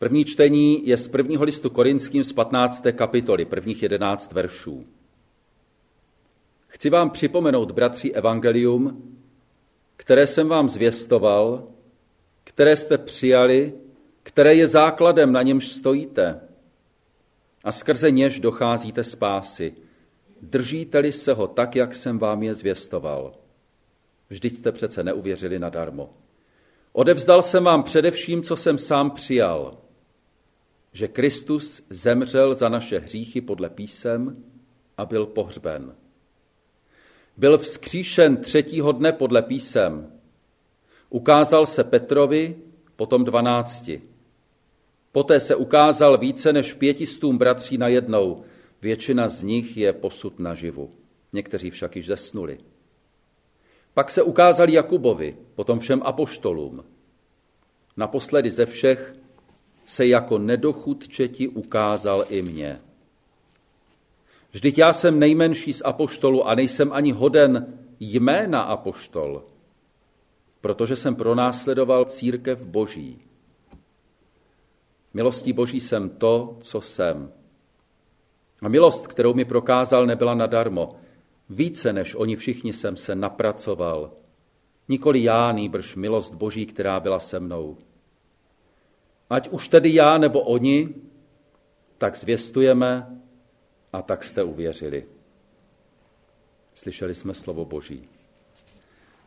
První čtení je z prvního listu korinským z 15. kapitoly, prvních 11 veršů. Chci vám připomenout, bratři, evangelium, které jsem vám zvěstoval, které jste přijali, které je základem, na němž stojíte a skrze něž docházíte spásy. Držíte-li se ho tak, jak jsem vám je zvěstoval. Vždyť jste přece neuvěřili nadarmo. Odevzdal jsem vám především, co jsem sám přijal, že Kristus zemřel za naše hříchy podle písem a byl pohřben. Byl vzkříšen třetího dne podle písem. Ukázal se Petrovi, potom dvanácti. Poté se ukázal více než pětistům bratří na jednou. Většina z nich je posud naživu. Někteří však již zesnuli. Pak se ukázal Jakubovi, potom všem apoštolům. Naposledy ze všech se jako nedochudčeti ukázal i mně. Vždyť já jsem nejmenší z apoštolů a nejsem ani hoden jména apoštol, protože jsem pronásledoval církev boží. Milostí boží jsem to, co jsem. A milost, kterou mi prokázal, nebyla nadarmo. Více než oni všichni jsem se napracoval. Nikoli já, nýbrž milost boží, která byla se mnou. Ať už tedy já nebo oni, tak zvěstujeme a tak jste uvěřili. Slyšeli jsme slovo Boží.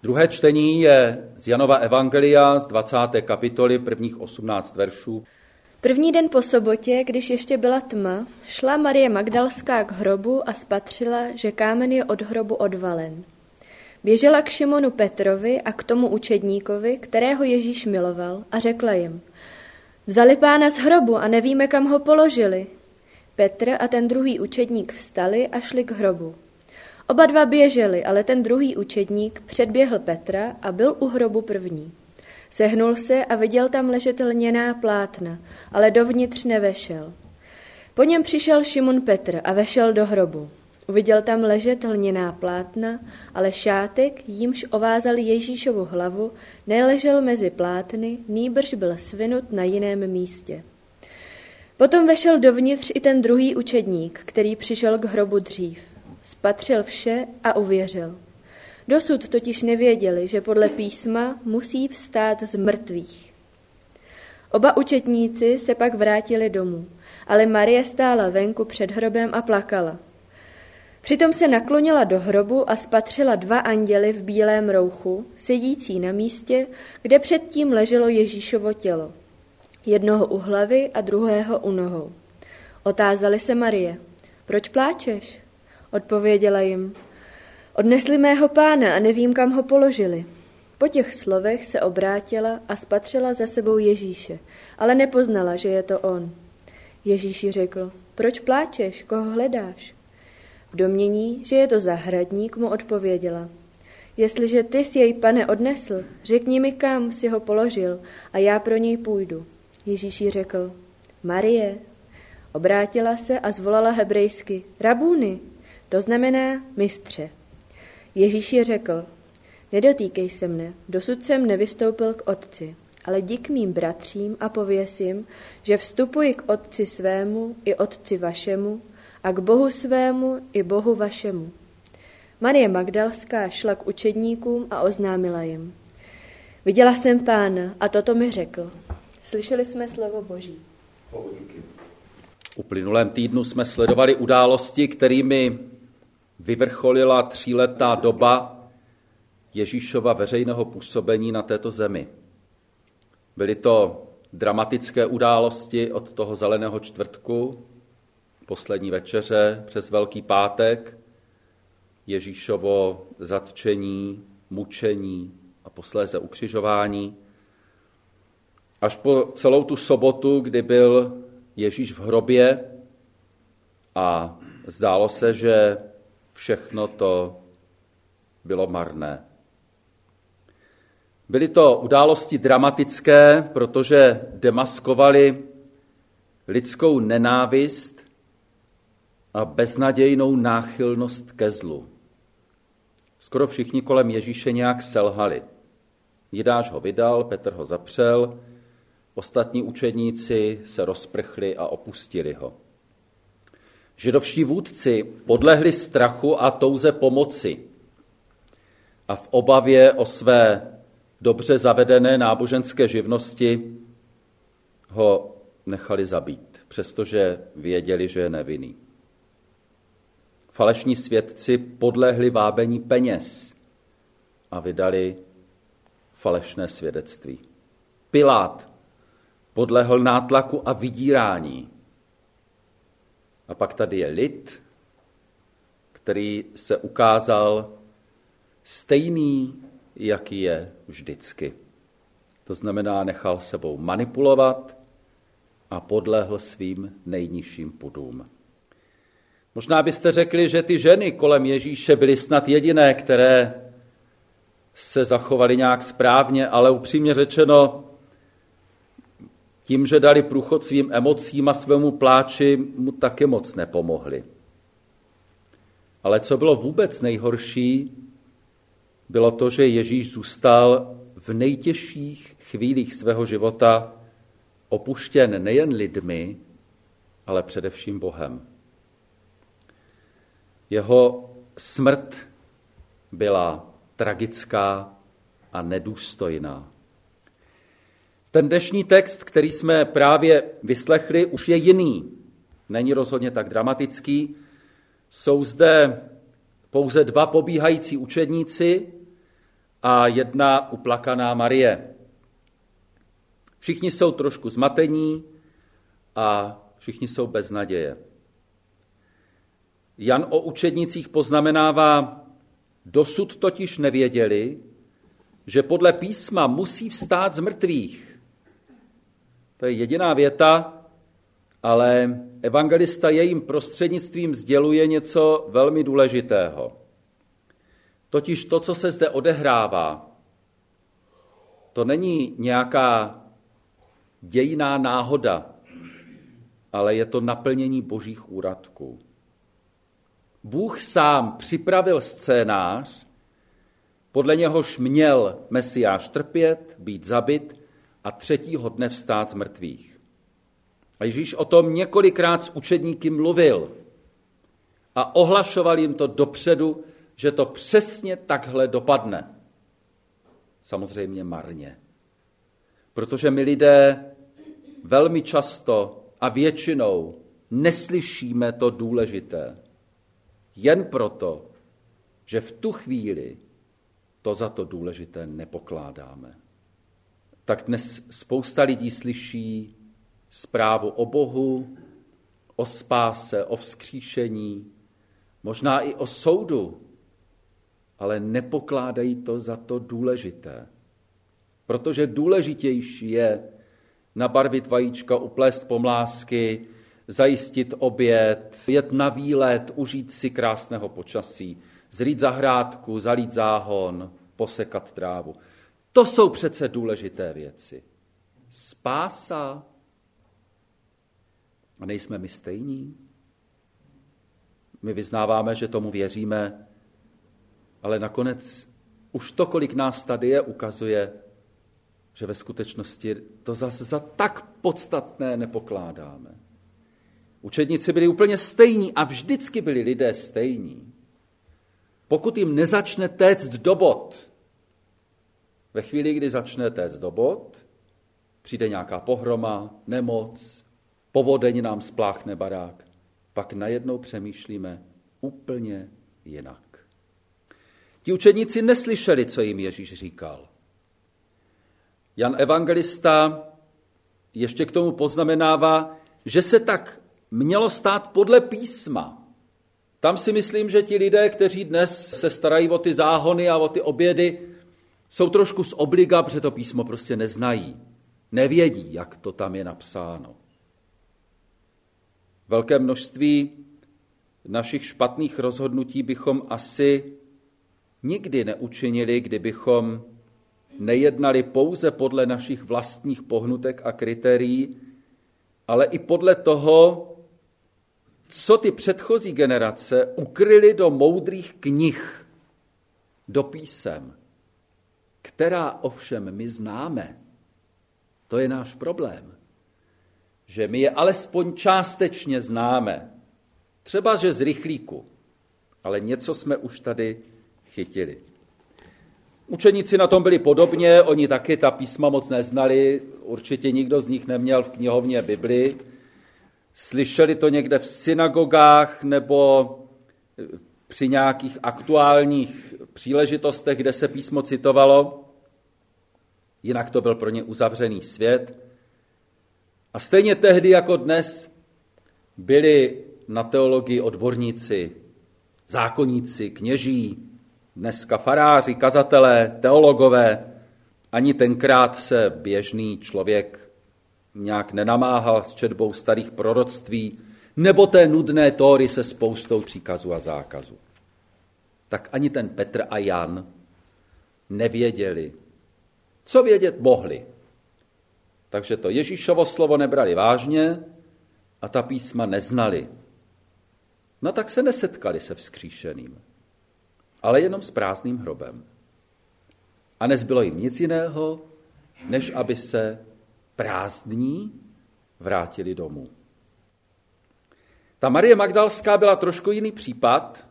Druhé čtení je z Janova Evangelia z 20. kapitoly prvních 18 veršů. První den po sobotě, když ještě byla tma, šla Marie Magdalská k hrobu a spatřila, že kámen je od hrobu odvalen. Běžela k Šimonu Petrovi a k tomu učedníkovi, kterého Ježíš miloval, a řekla jim, vzali pána z hrobu a nevíme, kam ho položili. Petr a ten druhý učedník vstali a šli k hrobu. Oba dva běželi, ale ten druhý učedník předběhl Petra a byl u hrobu první. Sehnul se a viděl tam ležet lněná plátna, ale dovnitř nevešel. Po něm přišel Šimon Petr a vešel do hrobu. Uviděl tam ležet lněná plátna, ale šátek, jímž ovázal Ježíšovu hlavu, neležel mezi plátny, nýbrž byl svinut na jiném místě. Potom vešel dovnitř i ten druhý učedník, který přišel k hrobu dřív. Spatřil vše a uvěřil. Dosud totiž nevěděli, že podle písma musí vstát z mrtvých. Oba učetníci se pak vrátili domů, ale Marie stála venku před hrobem a plakala. Přitom se naklonila do hrobu a spatřila dva anděly v bílém rouchu, sedící na místě, kde předtím leželo Ježíšovo tělo. Jednoho u hlavy a druhého u nohou. Otázali se Marie, proč pláčeš? Odpověděla jim, Odnesli mého pána a nevím, kam ho položili. Po těch slovech se obrátila a spatřila za sebou Ježíše, ale nepoznala, že je to on. Ježíši řekl, proč pláčeš, koho hledáš? V domění, že je to zahradník, mu odpověděla. Jestliže ty si jej, pane, odnesl, řekni mi, kam si ho položil a já pro něj půjdu. Ježíš řekl, Marie. Obrátila se a zvolala hebrejsky, rabůny, to znamená mistře. Ježíš je řekl, nedotýkej se mne, dosud jsem nevystoupil k otci, ale dík mým bratřím a pověs jim, že vstupuji k otci svému i otci vašemu a k Bohu svému i Bohu vašemu. Marie Magdalská šla k učedníkům a oznámila jim. Viděla jsem pána a toto mi řekl. Slyšeli jsme slovo Boží. V uplynulém týdnu jsme sledovali události, kterými vyvrcholila tříletá doba Ježíšova veřejného působení na této zemi. Byly to dramatické události od toho zeleného čtvrtku, poslední večeře přes Velký pátek, Ježíšovo zatčení, mučení a posléze ukřižování, až po celou tu sobotu, kdy byl Ježíš v hrobě a zdálo se, že všechno to bylo marné. Byly to události dramatické, protože demaskovali lidskou nenávist a beznadějnou náchylnost ke zlu. Skoro všichni kolem Ježíše nějak selhali. Jidáš ho vydal, Petr ho zapřel, Ostatní učedníci se rozprchli a opustili ho. Židovští vůdci podlehli strachu a touze pomoci a v obavě o své dobře zavedené náboženské živnosti ho nechali zabít, přestože věděli, že je nevinný. Falešní svědci podlehli vábení peněz a vydali falešné svědectví. Pilát podlehl nátlaku a vydírání. A pak tady je lid, který se ukázal stejný, jaký je vždycky. To znamená, nechal sebou manipulovat a podlehl svým nejnižším pudům. Možná byste řekli, že ty ženy kolem Ježíše byly snad jediné, které se zachovaly nějak správně, ale upřímně řečeno, tím, že dali průchod svým emocím a svému pláči, mu taky moc nepomohli. Ale co bylo vůbec nejhorší, bylo to, že Ježíš zůstal v nejtěžších chvílích svého života opuštěn nejen lidmi, ale především Bohem. Jeho smrt byla tragická a nedůstojná. Ten dnešní text, který jsme právě vyslechli, už je jiný. Není rozhodně tak dramatický. Jsou zde pouze dva pobíhající učedníci a jedna uplakaná Marie. Všichni jsou trošku zmatení a všichni jsou bez naděje. Jan o učednicích poznamenává, dosud totiž nevěděli, že podle písma musí vstát z mrtvých. To je jediná věta, ale evangelista jejím prostřednictvím sděluje něco velmi důležitého. Totiž to, co se zde odehrává, to není nějaká dějiná náhoda, ale je to naplnění božích úradků. Bůh sám připravil scénář, podle něhož měl Mesiáš trpět, být zabit a třetího dne vstát z mrtvých. A Ježíš o tom několikrát s učedníky mluvil a ohlašoval jim to dopředu, že to přesně takhle dopadne. Samozřejmě marně. Protože my lidé velmi často a většinou neslyšíme to důležité. Jen proto, že v tu chvíli to za to důležité nepokládáme. Tak dnes spousta lidí slyší zprávu o Bohu, o spáse, o vzkříšení, možná i o soudu, ale nepokládají to za to důležité. Protože důležitější je nabarvit vajíčka, uplést pomlásky, zajistit oběd, jet na výlet, užít si krásného počasí, zrít zahrádku, zalít záhon, posekat trávu. To jsou přece důležité věci. Spása. A nejsme my stejní? My vyznáváme, že tomu věříme, ale nakonec už to, kolik nás tady je, ukazuje, že ve skutečnosti to zase za tak podstatné nepokládáme. Učedníci byli úplně stejní a vždycky byli lidé stejní. Pokud jim nezačne téct do bod, ve chvíli, kdy začne téct do bod, přijde nějaká pohroma, nemoc, povodeň nám spláchne barák, pak najednou přemýšlíme úplně jinak. Ti učedníci neslyšeli, co jim Ježíš říkal. Jan Evangelista ještě k tomu poznamenává, že se tak mělo stát podle písma. Tam si myslím, že ti lidé, kteří dnes se starají o ty záhony a o ty obědy, jsou trošku z obliga, protože to písmo prostě neznají. Nevědí, jak to tam je napsáno. Velké množství našich špatných rozhodnutí bychom asi nikdy neučinili, kdybychom nejednali pouze podle našich vlastních pohnutek a kritérií, ale i podle toho, co ty předchozí generace ukryly do moudrých knih, do písem, která ovšem my známe. To je náš problém. Že my je alespoň částečně známe. Třeba, že z rychlíku. Ale něco jsme už tady chytili. Učeníci na tom byli podobně, oni taky ta písma moc neznali, určitě nikdo z nich neměl v knihovně Bibli. Slyšeli to někde v synagogách nebo při nějakých aktuálních příležitostech, kde se písmo citovalo. Jinak to byl pro ně uzavřený svět. A stejně tehdy jako dnes byli na teologii odborníci, zákonníci, kněží, dneska faráři, kazatelé, teologové. Ani tenkrát se běžný člověk nějak nenamáhal s četbou starých proroctví, nebo té nudné tóry se spoustou příkazů a zákazů. Tak ani ten Petr a Jan nevěděli, co vědět mohli. Takže to Ježíšovo slovo nebrali vážně a ta písma neznali. No tak se nesetkali se vzkříšeným, ale jenom s prázdným hrobem. A nezbylo jim nic jiného, než aby se prázdní vrátili domů. Ta Marie Magdalská byla trošku jiný případ.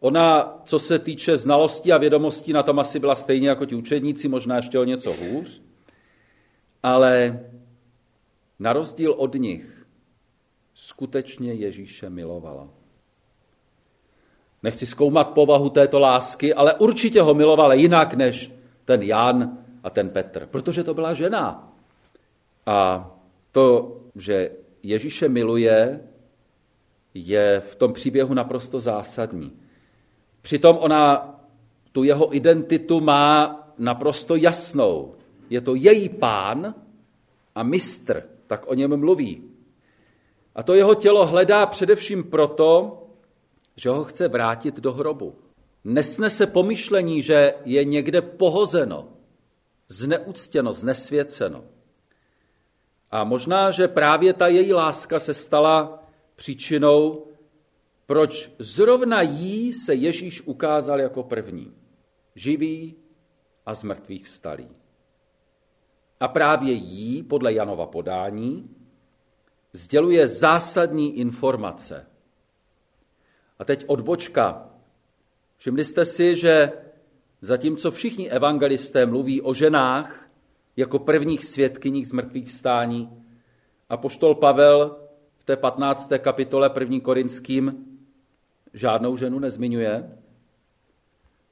Ona, co se týče znalostí a vědomostí, na tom asi byla stejně jako ti učedníci, možná ještě o něco hůř. Ale na rozdíl od nich skutečně Ježíše milovala. Nechci zkoumat povahu této lásky, ale určitě ho milovala jinak než ten Jan a ten Petr, protože to byla žena. A to, že Ježíše miluje, je v tom příběhu naprosto zásadní. Přitom ona tu jeho identitu má naprosto jasnou. Je to její pán a mistr, tak o něm mluví. A to jeho tělo hledá především proto, že ho chce vrátit do hrobu. Nesnese pomyšlení, že je někde pohozeno, zneuctěno, znesvěceno. A možná, že právě ta její láska se stala příčinou, proč zrovna jí se Ježíš ukázal jako první. Živý a z mrtvých vstalý. A právě jí, podle Janova podání, sděluje zásadní informace. A teď odbočka. Všimli jste si, že zatímco všichni evangelisté mluví o ženách, jako prvních svědkyních z mrtvých vstání. A poštol Pavel v té 15. kapitole 1. Korinským žádnou ženu nezmiňuje.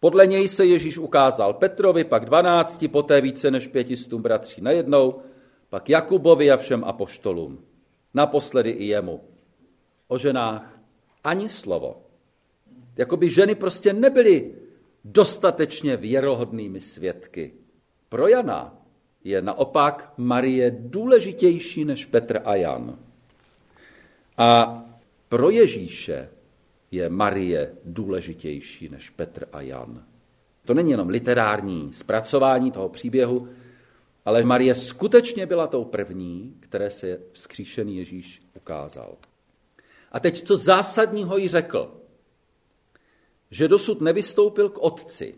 Podle něj se Ježíš ukázal Petrovi, pak dvanácti, poté více než pětistům bratří najednou, pak Jakubovi a všem apoštolům. Naposledy i jemu. O ženách ani slovo. Jakoby ženy prostě nebyly dostatečně věrohodnými svědky. Pro Jana je naopak Marie důležitější než Petr a Jan. A pro Ježíše je Marie důležitější než Petr a Jan. To není jenom literární zpracování toho příběhu, ale Marie skutečně byla tou první, které se vzkříšený Ježíš ukázal. A teď, co zásadního jí řekl? Že dosud nevystoupil k otci,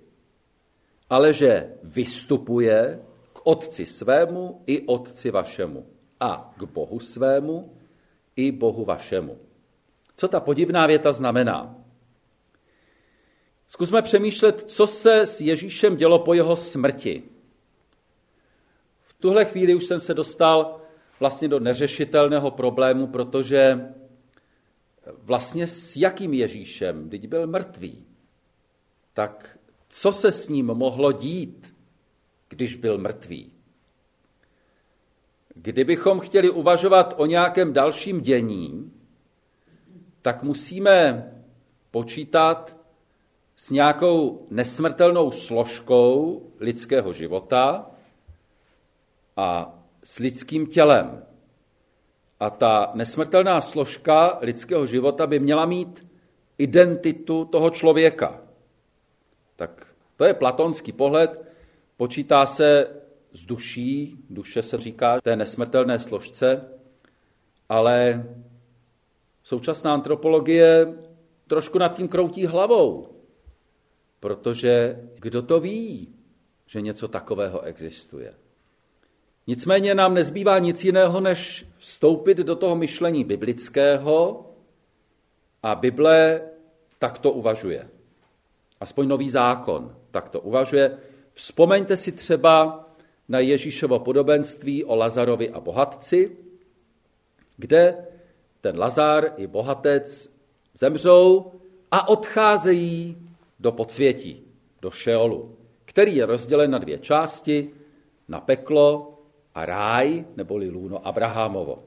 ale že vystupuje otci svému i otci vašemu a k Bohu svému i Bohu vašemu. Co ta podivná věta znamená? Zkusme přemýšlet, co se s Ježíšem dělo po jeho smrti. V tuhle chvíli už jsem se dostal vlastně do neřešitelného problému, protože vlastně s jakým Ježíšem, když byl mrtvý, tak co se s ním mohlo dít? když byl mrtvý. Kdybychom chtěli uvažovat o nějakém dalším dění, tak musíme počítat s nějakou nesmrtelnou složkou lidského života a s lidským tělem. A ta nesmrtelná složka lidského života by měla mít identitu toho člověka. Tak to je platonský pohled, Počítá se s duší, duše se říká té nesmrtelné složce, ale současná antropologie trošku nad tím kroutí hlavou, protože kdo to ví, že něco takového existuje. Nicméně nám nezbývá nic jiného, než vstoupit do toho myšlení biblického a Bible takto uvažuje. Aspoň nový zákon takto uvažuje. Vzpomeňte si třeba na Ježíšovo podobenství o Lazarovi a bohatci, kde ten Lazar i bohatec zemřou a odcházejí do podsvětí, do Šeolu, který je rozdělen na dvě části, na peklo a ráj, neboli lůno Abrahamovo.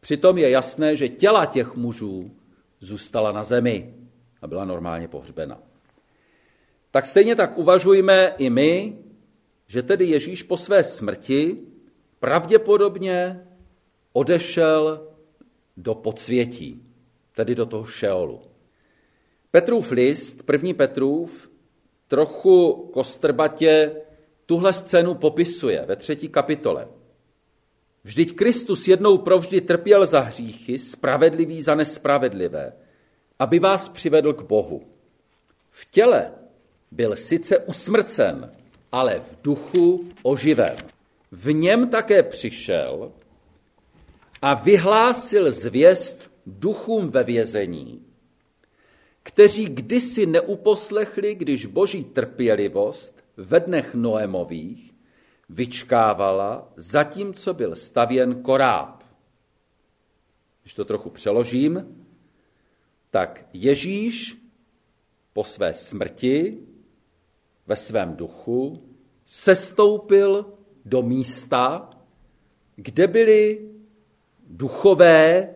Přitom je jasné, že těla těch mužů zůstala na zemi a byla normálně pohřbena. Tak stejně tak uvažujme i my, že tedy Ježíš po své smrti pravděpodobně odešel do podsvětí, tedy do toho šeolu. Petrův list, první Petrův, trochu kostrbatě tuhle scénu popisuje ve třetí kapitole. Vždyť Kristus jednou provždy trpěl za hříchy, spravedlivý za nespravedlivé, aby vás přivedl k Bohu. V těle byl sice usmrcen, ale v duchu oživen. V něm také přišel a vyhlásil zvěst duchům ve vězení, kteří kdysi neuposlechli, když boží trpělivost ve dnech Noemových vyčkávala, zatímco byl stavěn koráb. Když to trochu přeložím, tak Ježíš po své smrti ve svém duchu sestoupil do místa, kde byli duchové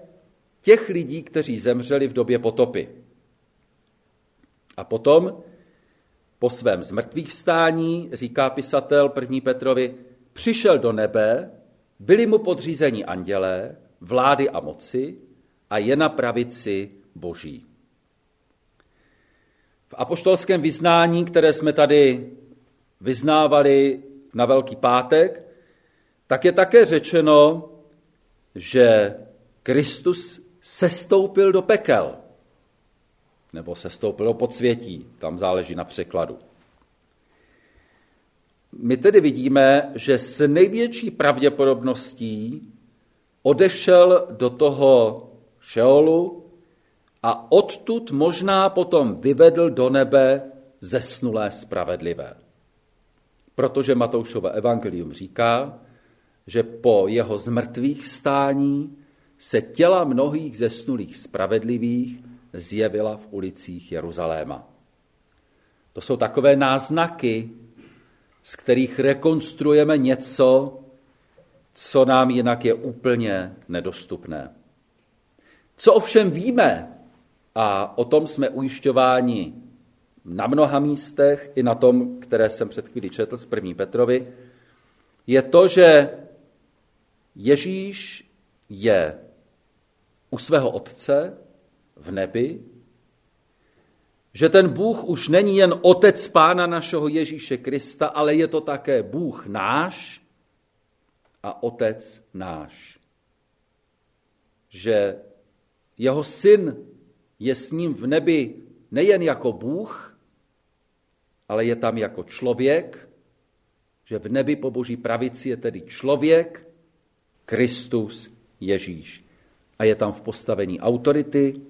těch lidí, kteří zemřeli v době potopy. A potom po svém zmrtvých vstání, říká pisatel 1. Petrovi, přišel do nebe, byli mu podřízeni andělé, vlády a moci a je na pravici boží. V apoštolském vyznání, které jsme tady vyznávali na Velký pátek, tak je také řečeno, že Kristus sestoupil do pekel, nebo sestoupil do podsvětí, tam záleží na překladu. My tedy vidíme, že s největší pravděpodobností odešel do toho Šeolu a odtud možná potom vyvedl do nebe zesnulé spravedlivé. Protože Matoušové evangelium říká, že po jeho zmrtvých stání se těla mnohých zesnulých spravedlivých zjevila v ulicích Jeruzaléma. To jsou takové náznaky, z kterých rekonstruujeme něco, co nám jinak je úplně nedostupné. Co ovšem víme, a o tom jsme ujišťováni na mnoha místech, i na tom, které jsem před chvíli četl z první Petrovi, je to, že Ježíš je u svého Otce v nebi, že ten Bůh už není jen Otec Pána našeho Ježíše Krista, ale je to také Bůh náš a Otec náš. Že jeho syn je s ním v nebi nejen jako Bůh, ale je tam jako člověk, že v nebi po boží pravici je tedy člověk, Kristus Ježíš. A je tam v postavení autority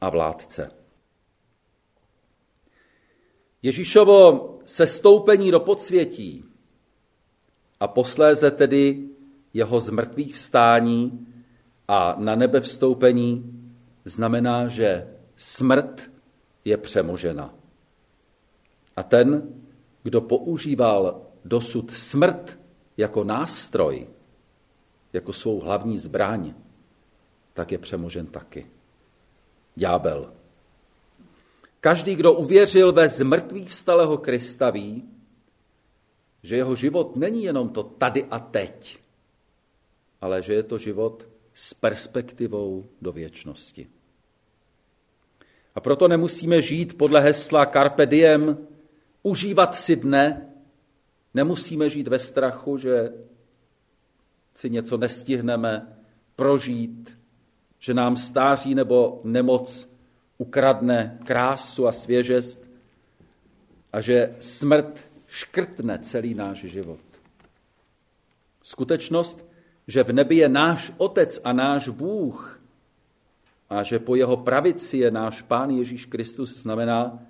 a vládce. Ježíšovo sestoupení do podsvětí a posléze tedy jeho zmrtvých vstání a na nebe vstoupení znamená, že smrt je přemožena. A ten, kdo používal dosud smrt jako nástroj, jako svou hlavní zbraň, tak je přemožen taky. Ďábel. Každý, kdo uvěřil ve zmrtvých vstalého Krista, ví, že jeho život není jenom to tady a teď, ale že je to život s perspektivou do věčnosti. A proto nemusíme žít podle hesla Carpe diem, užívat si dne, nemusíme žít ve strachu, že si něco nestihneme prožít, že nám stáří nebo nemoc ukradne krásu a svěžest a že smrt škrtne celý náš život. Skutečnost, že v nebi je náš Otec a náš Bůh a že po jeho pravici je náš Pán Ježíš Kristus, znamená,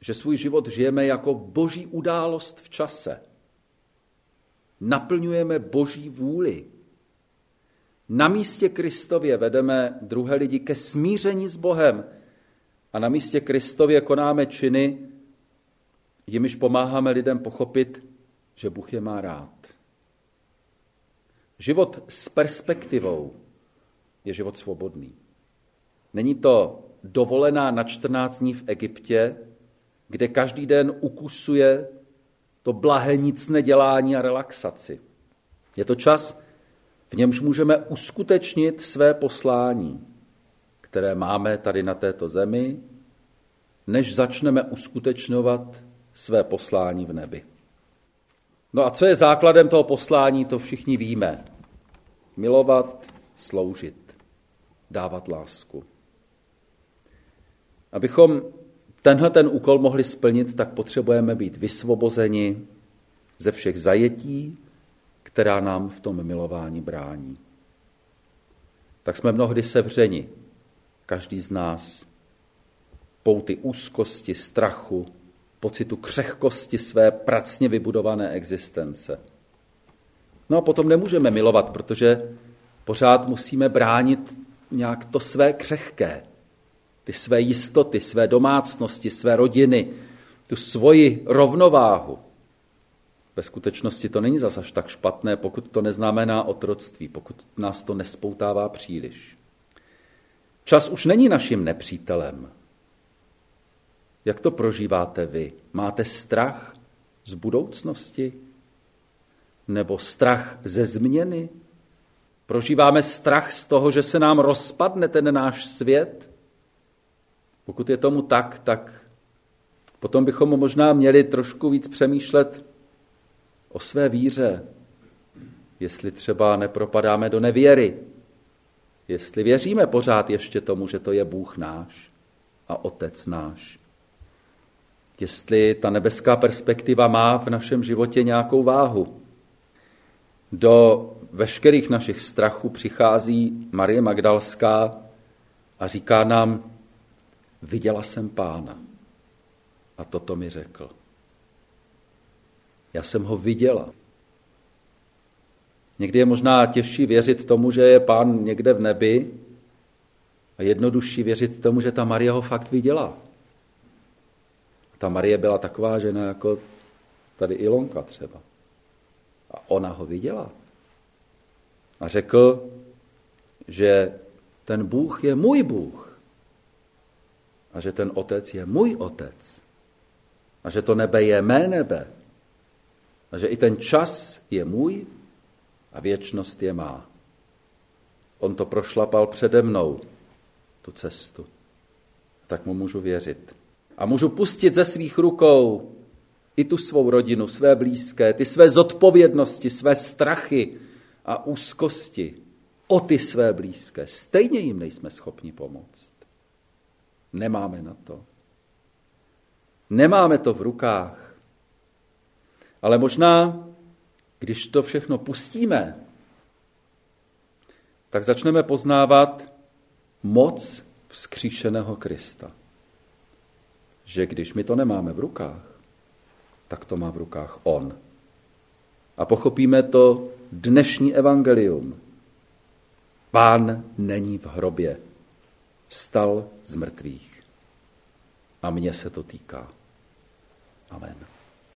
že svůj život žijeme jako boží událost v čase. Naplňujeme boží vůli. Na místě Kristově vedeme druhé lidi ke smíření s Bohem a na místě Kristově konáme činy, jimiž pomáháme lidem pochopit, že Bůh je má rád. Život s perspektivou je život svobodný. Není to dovolená na 14 dní v Egyptě, kde každý den ukusuje to blahé nic nedělání a relaxaci. Je to čas, v němž můžeme uskutečnit své poslání, které máme tady na této zemi, než začneme uskutečňovat své poslání v nebi. No a co je základem toho poslání, to všichni víme. Milovat, sloužit, dávat lásku. Abychom tenhle ten úkol mohli splnit, tak potřebujeme být vysvobozeni ze všech zajetí, která nám v tom milování brání. Tak jsme mnohdy sevřeni, každý z nás, pouty úzkosti, strachu, pocitu křehkosti své pracně vybudované existence. No a potom nemůžeme milovat, protože pořád musíme bránit nějak to své křehké, ty své jistoty, své domácnosti, své rodiny, tu svoji rovnováhu. Ve skutečnosti to není zase až tak špatné, pokud to neznamená otroctví, pokud nás to nespoutává příliš. Čas už není naším nepřítelem. Jak to prožíváte vy? Máte strach z budoucnosti? Nebo strach ze změny? Prožíváme strach z toho, že se nám rozpadne ten náš svět? Pokud je tomu tak, tak potom bychom možná měli trošku víc přemýšlet o své víře, jestli třeba nepropadáme do nevěry, jestli věříme pořád ještě tomu, že to je Bůh náš a Otec náš. Jestli ta nebeská perspektiva má v našem životě nějakou váhu. Do veškerých našich strachů přichází Marie Magdalská a říká nám, viděla jsem pána a toto mi řekl. Já jsem ho viděla. Někdy je možná těžší věřit tomu, že je pán někde v nebi a jednodušší věřit tomu, že ta Marie ho fakt viděla. Ta Marie byla taková žena jako tady Ilonka třeba. A ona ho viděla. A řekl, že ten Bůh je můj Bůh. A že ten otec je můj otec. A že to nebe je mé nebe. A že i ten čas je můj a věčnost je má. On to prošlapal přede mnou, tu cestu. Tak mu můžu věřit. A můžu pustit ze svých rukou i tu svou rodinu, své blízké, ty své zodpovědnosti, své strachy a úzkosti o ty své blízké. Stejně jim nejsme schopni pomoct. Nemáme na to. Nemáme to v rukách. Ale možná, když to všechno pustíme, tak začneme poznávat moc vzkříšeného Krista. Že když my to nemáme v rukách, tak to má v rukách On. A pochopíme to dnešní evangelium. Pán není v hrobě. Vstal z mrtvých. A mně se to týká. Amen.